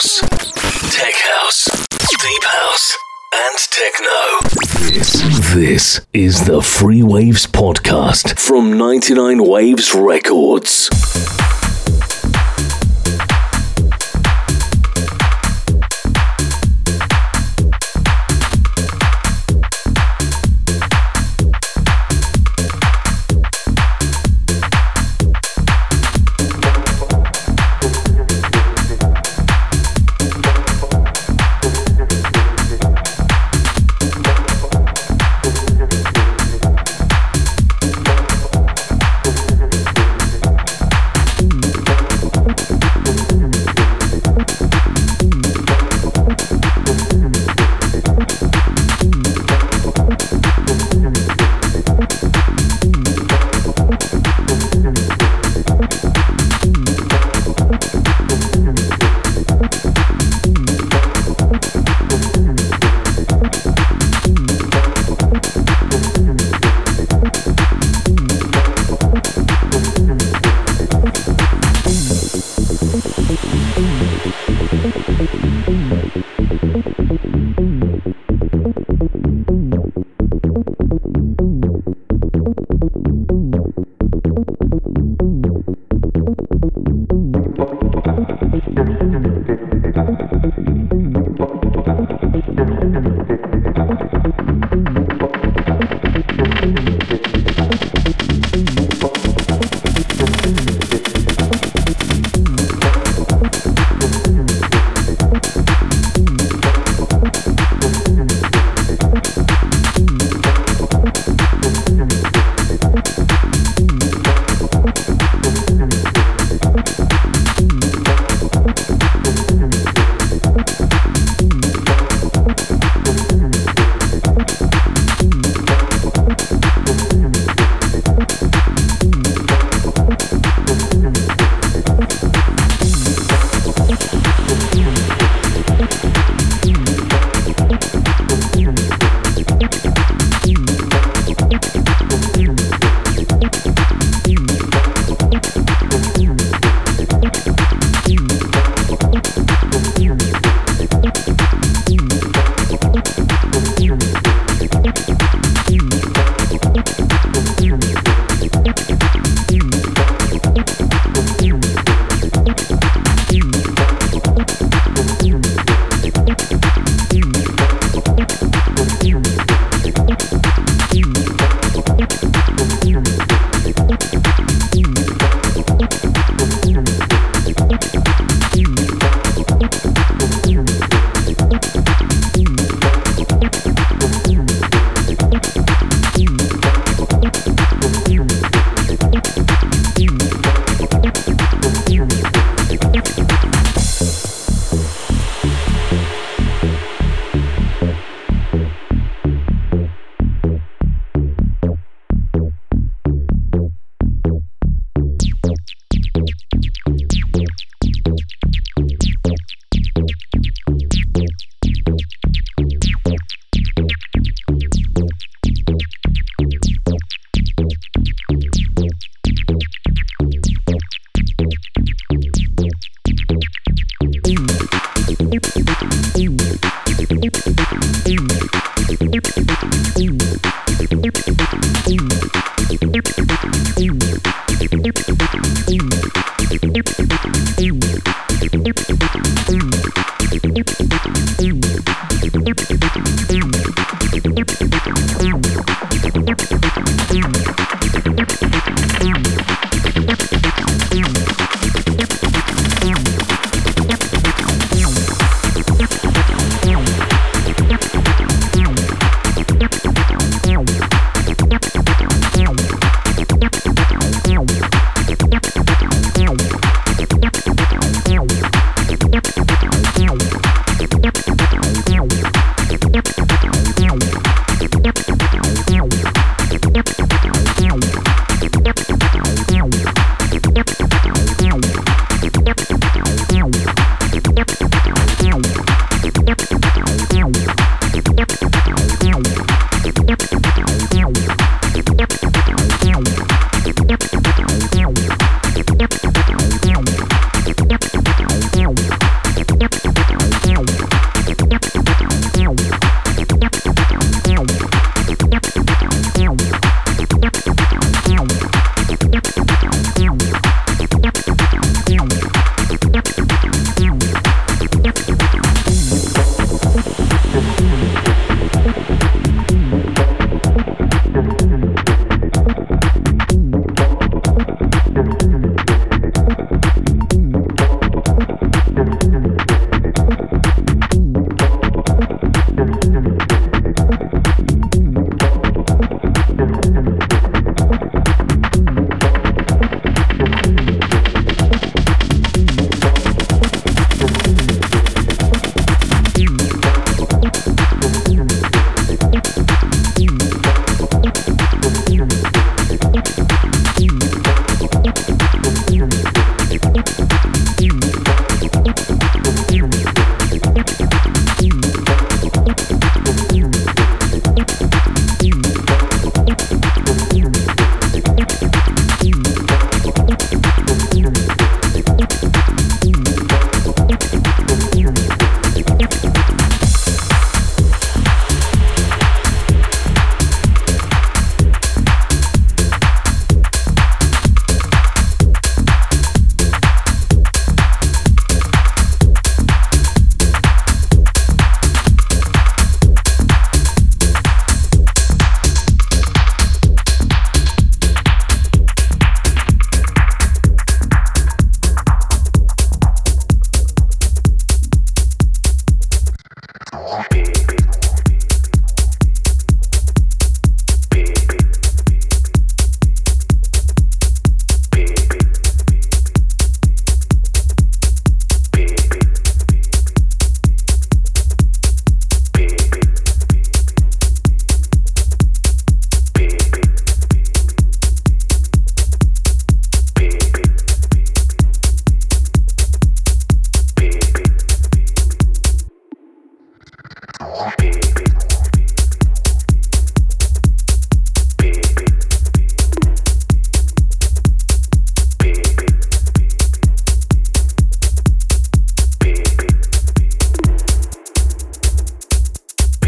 house, tech house, deep house, and techno. This, this is the Free Waves podcast from 99 Waves Records.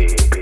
baby.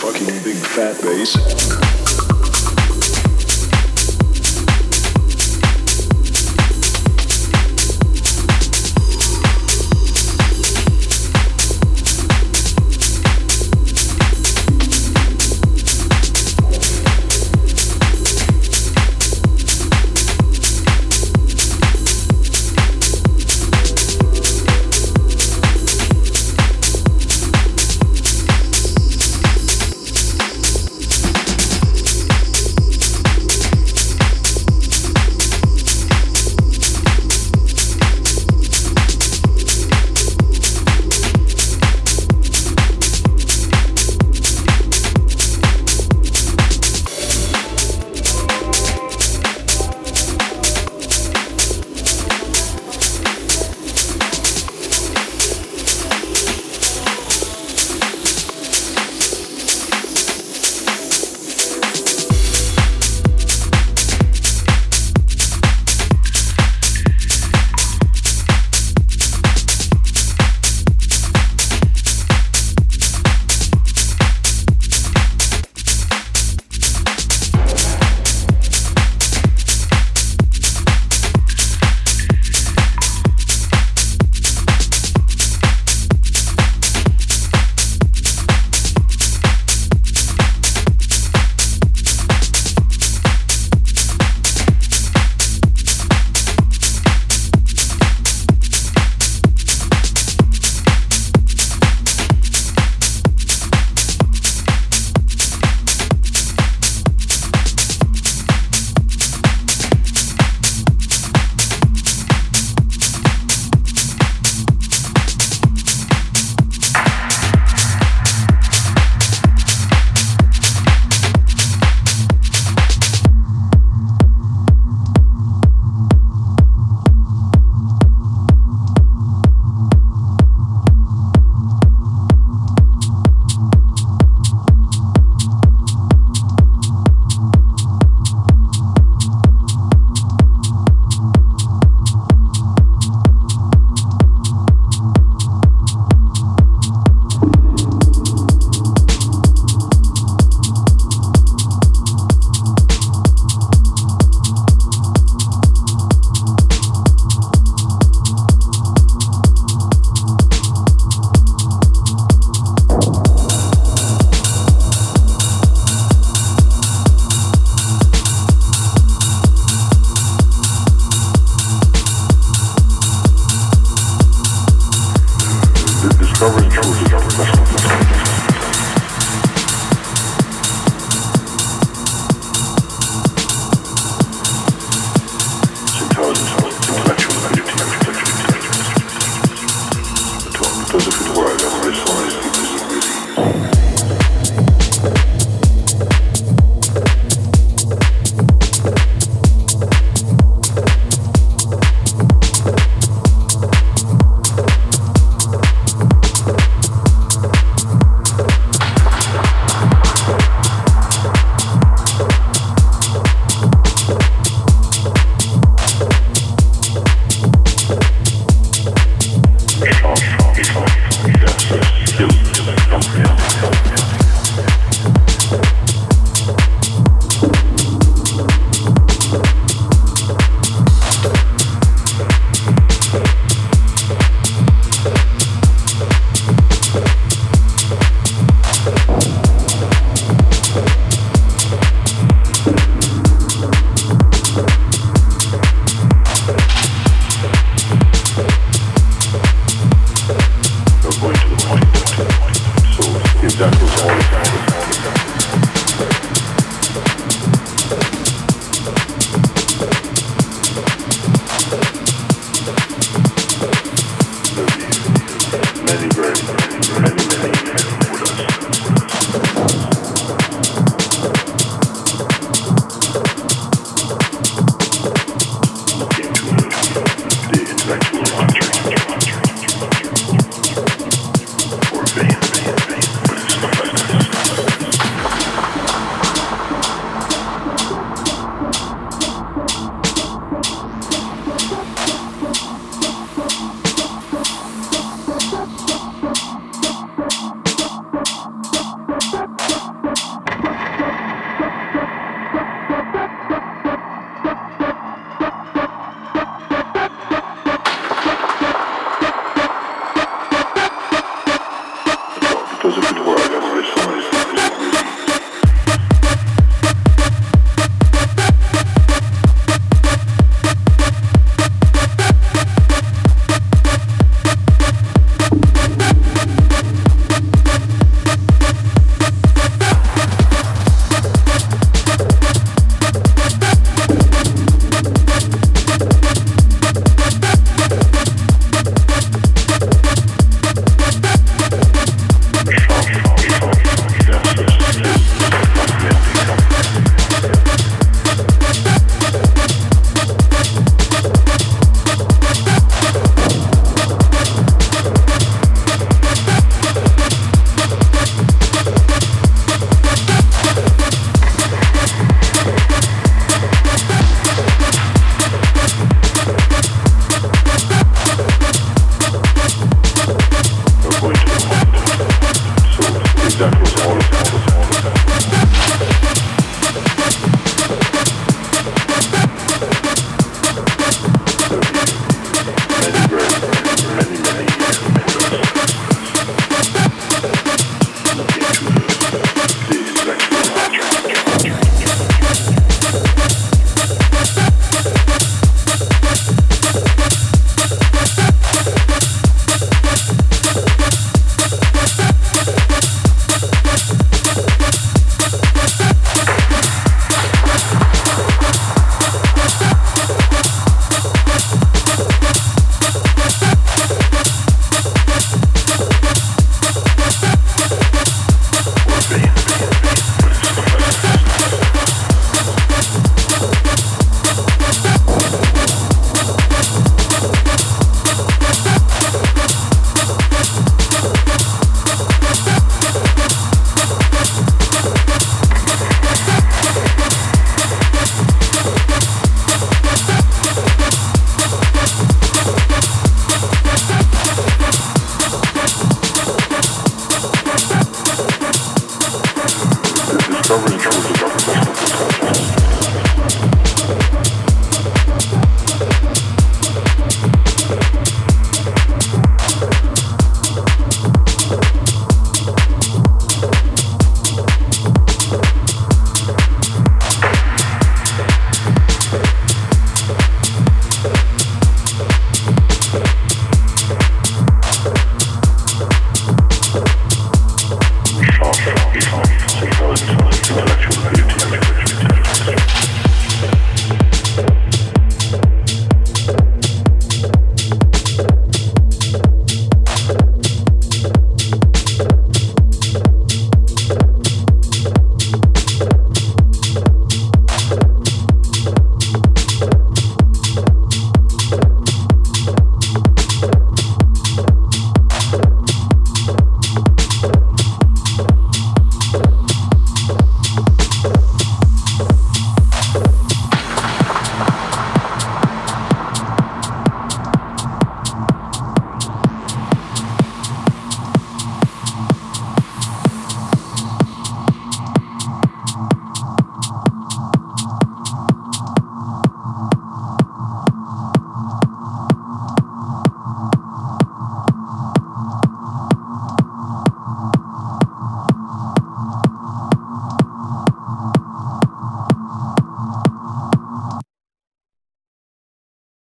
Motherfucking big fat bass.